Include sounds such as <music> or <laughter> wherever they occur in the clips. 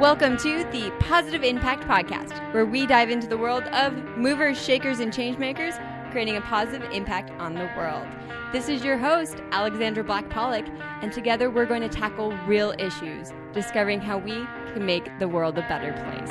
Welcome to the Positive Impact Podcast, where we dive into the world of movers, shakers, and changemakers, creating a positive impact on the world. This is your host, Alexandra Black Pollock, and together we're going to tackle real issues, discovering how we can make the world a better place.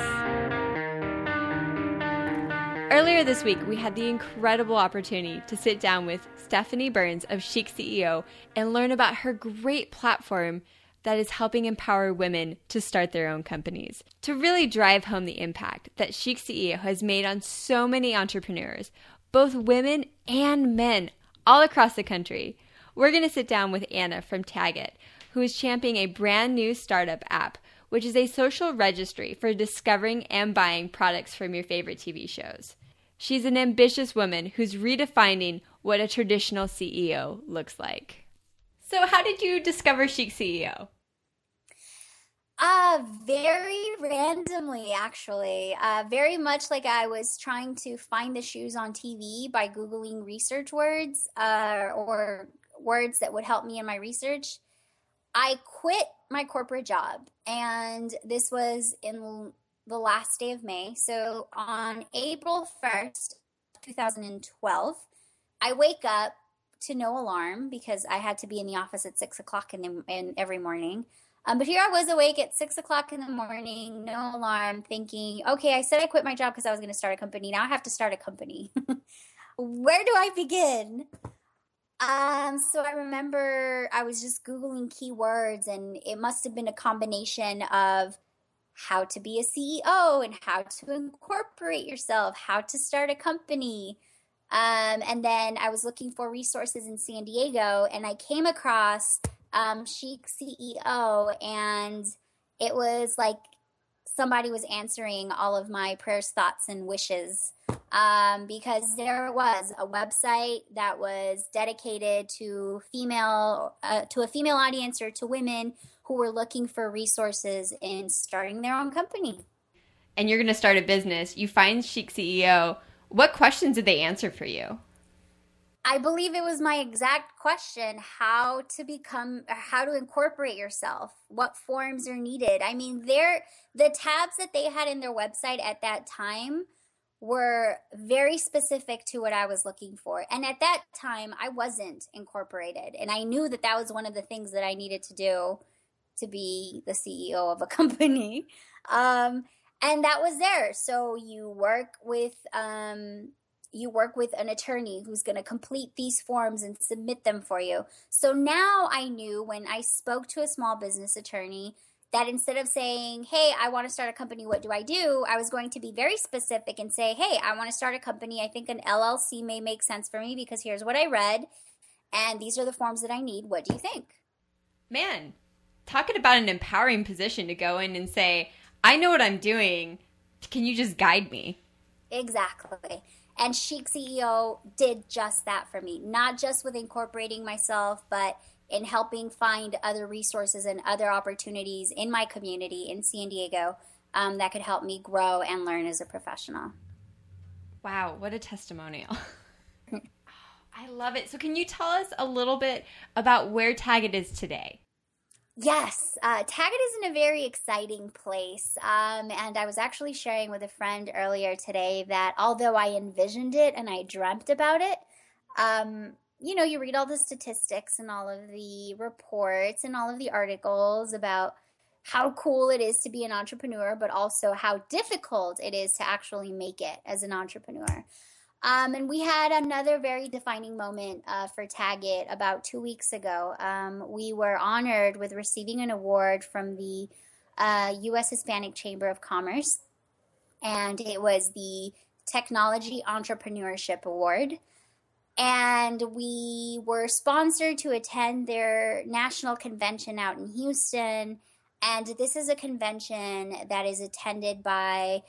Earlier this week, we had the incredible opportunity to sit down with Stephanie Burns of Chic CEO and learn about her great platform that is helping empower women to start their own companies. To really drive home the impact that Chic CEO has made on so many entrepreneurs, both women and men all across the country, we're going to sit down with Ana from Tagit, who is championing a brand new startup app, which is a social registry for discovering and buying products from your favorite TV shows. She's an ambitious woman who's redefining what a traditional CEO looks like. So, how did you discover Chic CEO? Uh, very randomly, actually. Uh, very much like I was trying to find the shoes on TV by Googling research words uh, or words that would help me in my research. I quit my corporate job, and this was in the last day of May. So on April 1st, 2012, I wake up to no alarm because I had to be in the office at six o'clock in, the, in every morning. Um, but here I was awake at six o'clock in the morning, no alarm, thinking, okay, I said I quit my job because I was going to start a company. Now I have to start a company. <laughs> Where do I begin? Um, so I remember I was just Googling keywords, and it must have been a combination of how to be a CEO and how to incorporate yourself, how to start a company. Um, and then I was looking for resources in San Diego, and I came across um, Chic CEO, and it was like somebody was answering all of my prayers, thoughts, and wishes. Um, because there was a website that was dedicated to female uh, to a female audience or to women who were looking for resources in starting their own company. And you're going to start a business. You find Chic CEO. What questions did they answer for you? I believe it was my exact question how to become how to incorporate yourself, what forms are needed. I mean, there the tabs that they had in their website at that time were very specific to what I was looking for. And at that time, I wasn't incorporated, and I knew that that was one of the things that I needed to do to be the CEO of a <laughs> company. Um, and that was there. So you work with um, you work with an attorney who's going to complete these forms and submit them for you. So now I knew when I spoke to a small business attorney that instead of saying, Hey, I want to start a company, what do I do? I was going to be very specific and say, Hey, I want to start a company. I think an LLC may make sense for me because here's what I read, and these are the forms that I need. What do you think? Man, talking about an empowering position to go in and say, I know what I'm doing. Can you just guide me? Exactly. And Chic CEO did just that for me, not just with incorporating myself, but in helping find other resources and other opportunities in my community in San Diego um, that could help me grow and learn as a professional. Wow, what a testimonial. <laughs> I love it. So, can you tell us a little bit about where Tagit is today? Yes, uh, is in a very exciting place. Um, and I was actually sharing with a friend earlier today that although I envisioned it and I dreamt about it, um, you know, you read all the statistics and all of the reports and all of the articles about how cool it is to be an entrepreneur, but also how difficult it is to actually make it as an entrepreneur. Um, and we had another very defining moment uh, for Tagit about two weeks ago. Um, we were honored with receiving an award from the uh, U.S. Hispanic Chamber of Commerce, and it was the Technology Entrepreneurship Award. And we were sponsored to attend their national convention out in Houston. And this is a convention that is attended by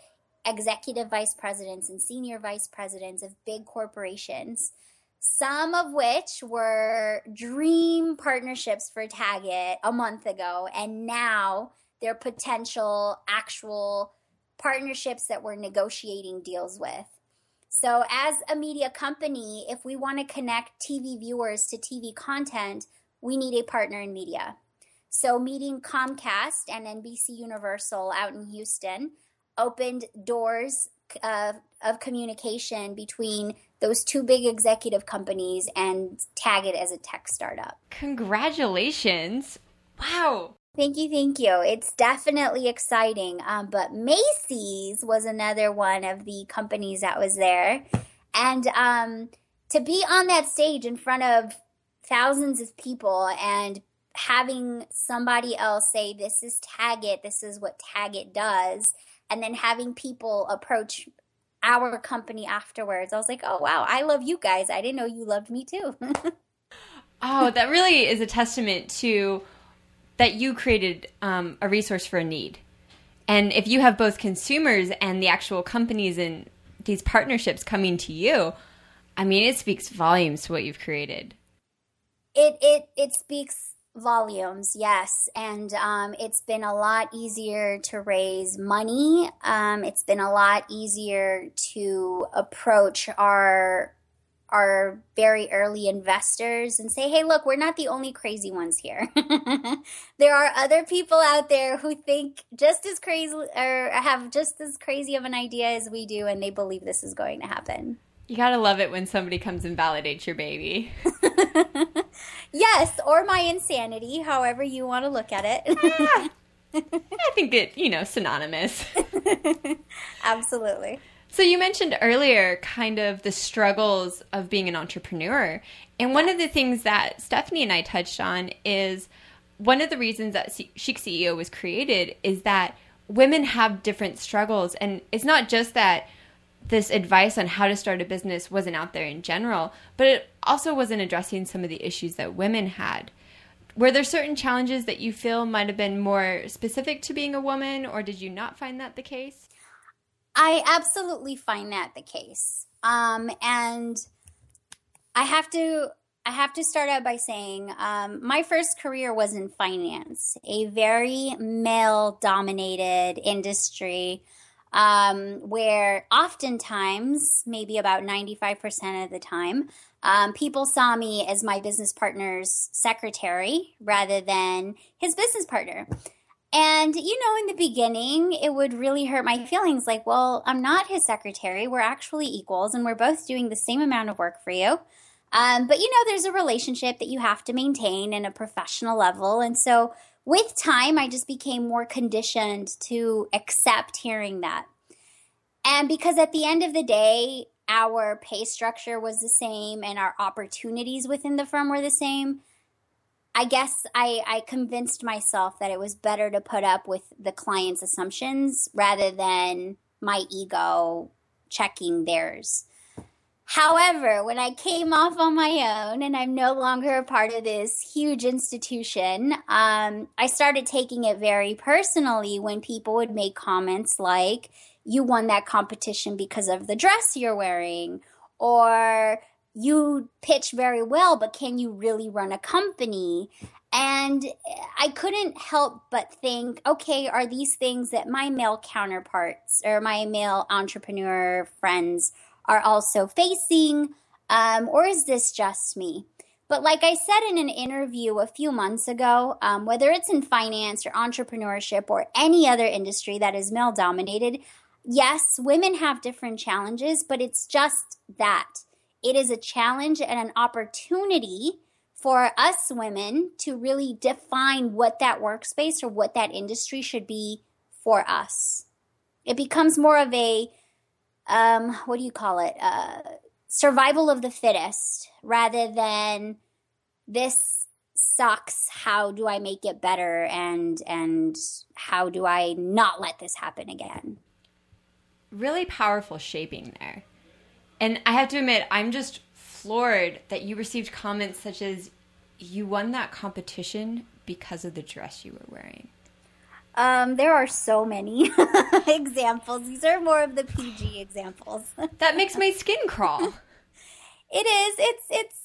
executive vice presidents and senior vice presidents of big corporations, some of which were dream partnerships for Tagit a month ago, and now they're potential actual partnerships that we're negotiating deals with. So, as a media company, if we want to connect TV viewers to TV content, we need a partner in media. So, meeting Comcast and NBC Universal out in Houston opened doors uh, of communication between those two big executive companies and Tagit as a tech startup. Congratulations. Wow. Thank you, thank you. It's definitely exciting. Um, but Macy's was another one of the companies that was there. And um, to be on that stage in front of thousands of people and having somebody else say, This is Tagit, this is what Tagit does, and then having people approach our company afterwards, I was like, Oh, wow, I love you guys. I didn't know you loved me too. <laughs> oh, that really is a testament to that you created um, a resource for a need. And if you have both consumers and the actual companies and these partnerships coming to you, I mean, it speaks volumes to what you've created. It it it speaks volumes, yes, and um, it's been a lot easier to raise money. Um, it's been a lot easier to approach our our very early investors and say, hey, look, we're not the only crazy ones here. <laughs> there are other people out there who think just as crazy or have just as crazy of an idea as we do, and they believe this is going to happen. You gotta love it when somebody comes and validates your baby. <laughs> yes, or my insanity, however you want to look at it. Ah, I think it, you know, synonymous. <laughs> Absolutely. So you mentioned earlier kind of the struggles of being an entrepreneur. And one of the things that Stephanie and I touched on is one of the reasons that Chic CEO was created is that women have different struggles and it's not just that this advice on how to start a business wasn't out there in general, but it also wasn't addressing some of the issues that women had. Were there certain challenges that you feel might have been more specific to being a woman, or did you not find that the case? I absolutely find that the case. Um, and I have to I have to start out by saying um, my first career was in finance, a very male dominated industry um, where oftentimes, maybe about 95% of the time, um, people saw me as my business partner's secretary rather than his business partner. And, you know, in the beginning, it would really hurt my feelings like, well, I'm not his secretary. We're actually equals and we're both doing the same amount of work for you. Um, but, you know, there's a relationship that you have to maintain in a professional level. And so with time, I just became more conditioned to accept hearing that. And because at the end of the day, our pay structure was the same and our opportunities within the firm were the same. I guess I, I convinced myself that it was better to put up with the client's assumptions rather than my ego checking theirs. However, when I came off on my own and I'm no longer a part of this huge institution, um, I started taking it very personally when people would make comments like, you won that competition because of the dress you're wearing, or you pitch very well, but can you really run a company? And I couldn't help but think, okay, are these things that my male counterparts or my male entrepreneur friends are also facing? Um, or is this just me? But like I said in an interview a few months ago, um, whether it's in finance or entrepreneurship or any other industry that is male dominated, yes, women have different challenges, but it's just that. It is a challenge and an opportunity for us women to really define what that workspace or what that industry should be for us. It becomes more of a um, what do you call it? Uh, survival of the fittest rather than this sucks. How do I make it better? And and how do I not let this happen again? Really powerful shaping there. And I have to admit, I'm just floored that you received comments such as, "You won that competition because of the dress you were wearing." Um, there are so many <laughs> examples. These are more of the PG examples. <laughs> that makes my skin crawl. It is. It's. It's.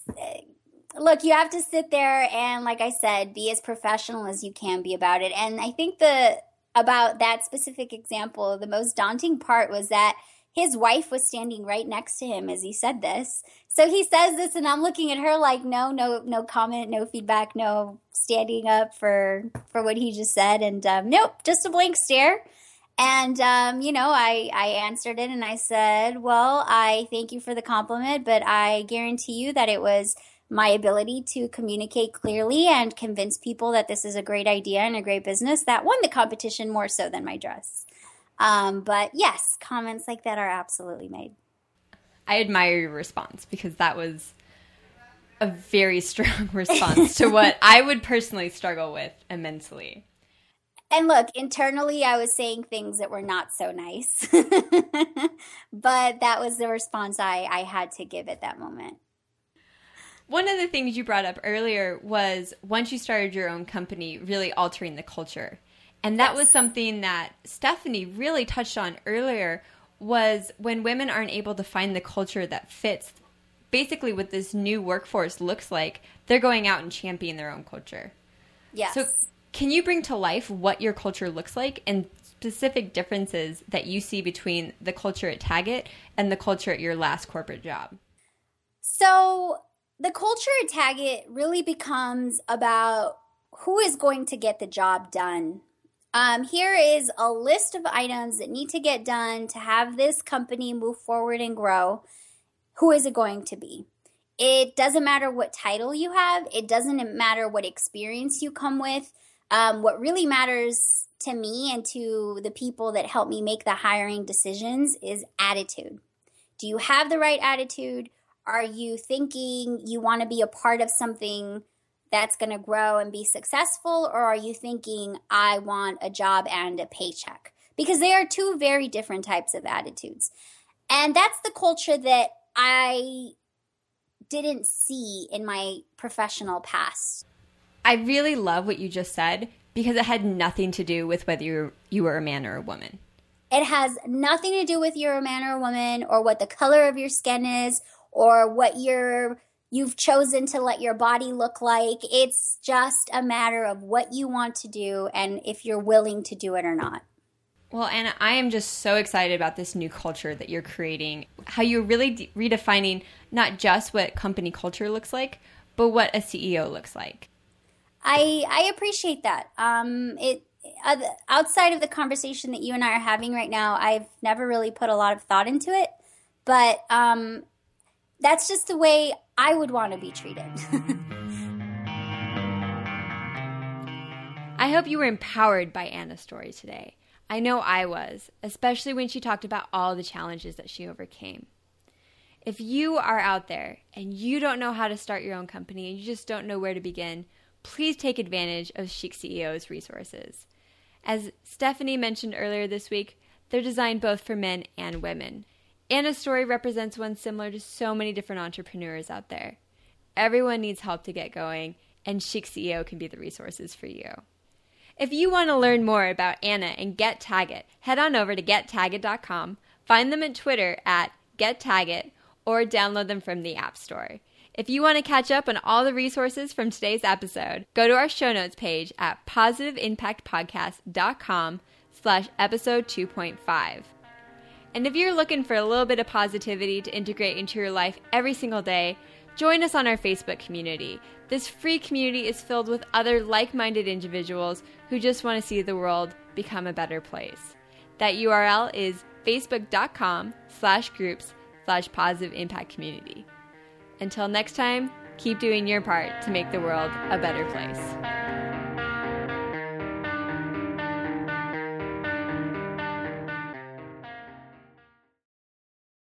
Look, you have to sit there and, like I said, be as professional as you can be about it. And I think the about that specific example, the most daunting part was that his wife was standing right next to him as he said this. So he says this, and I'm looking at her like, no, no, no comment, no feedback, no standing up for for what he just said, and um, nope, just a blank stare. And um, you know, I I answered it, and I said, well, I thank you for the compliment, but I guarantee you that it was my ability to communicate clearly and convince people that this is a great idea and a great business that won the competition more so than my dress. Um, but yes, comments like that are absolutely made. I admire your response because that was a very <laughs> strong response to what I would personally struggle with immensely. And look, internally, I was saying things that were not so nice, <laughs> but that was the response I, I had to give at that moment. One of the things you brought up earlier was once you started your own company, really altering the culture. And that yes. was something that Stephanie really touched on earlier was when women aren't able to find the culture that fits basically what this new workforce looks like, they're going out and championing their own culture. Yes. So can you bring to life what your culture looks like and specific differences that you see between the culture at Tagit and the culture at your last corporate job? So the culture at Tagit really becomes about who is going to get the job done um, here is a list of items that need to get done to have this company move forward and grow. Who is it going to be? It doesn't matter what title you have, it doesn't matter what experience you come with. Um, what really matters to me and to the people that help me make the hiring decisions is attitude. Do you have the right attitude? Are you thinking you want to be a part of something that's going to grow and be successful? Or are you thinking, I want a job and a paycheck? Because they are two very different types of attitudes. And that's the culture that I didn't see in my professional past. I really love what you just said because it had nothing to do with whether you you were a man or a woman. It has nothing to do with you're a man or a woman or what the color of your skin is or what your you've chosen to let your body look like. It's just a matter of what you want to do and if you're willing to do it or not. Well, Ana, I am just so excited about this new culture that you're creating. How you're really de- redefining not just what company culture looks like, but what a CEO looks like. I I appreciate that. Um, it outside of the conversation that you and I are having right now, I've never really put a lot of thought into it, but um, that's just the way I would want to be treated. <laughs> I hope you were empowered by Ana's story today. I know I was, especially when she talked about all the challenges that she overcame. If you are out there and you don't know how to start your own company and you just don't know where to begin, please take advantage of Chic CEO's resources. As Stephanie mentioned earlier this week, they're designed both for men and women. Ana's story represents one similar to so many different entrepreneurs out there. Everyone needs help to get going, and Chic CEO can be the resources for you. If you want to learn more about Ana and Get Tagit, head on over to gettagit.com, find them at Twitter at GetTagit, or download them from the App Store. If you want to catch up on all the resources from today's episode, go to our show notes page at positiveimpactpodcast.com slash episode 2.5. And if you're looking for a little bit of positivity to integrate into your life every single day, join us on our Facebook community. This free community is filled with other like minded individuals who just want to see the world become a better place. That URL is facebook.com slash groups slash positive impact community. Until next time, keep doing your part to make the world a better place.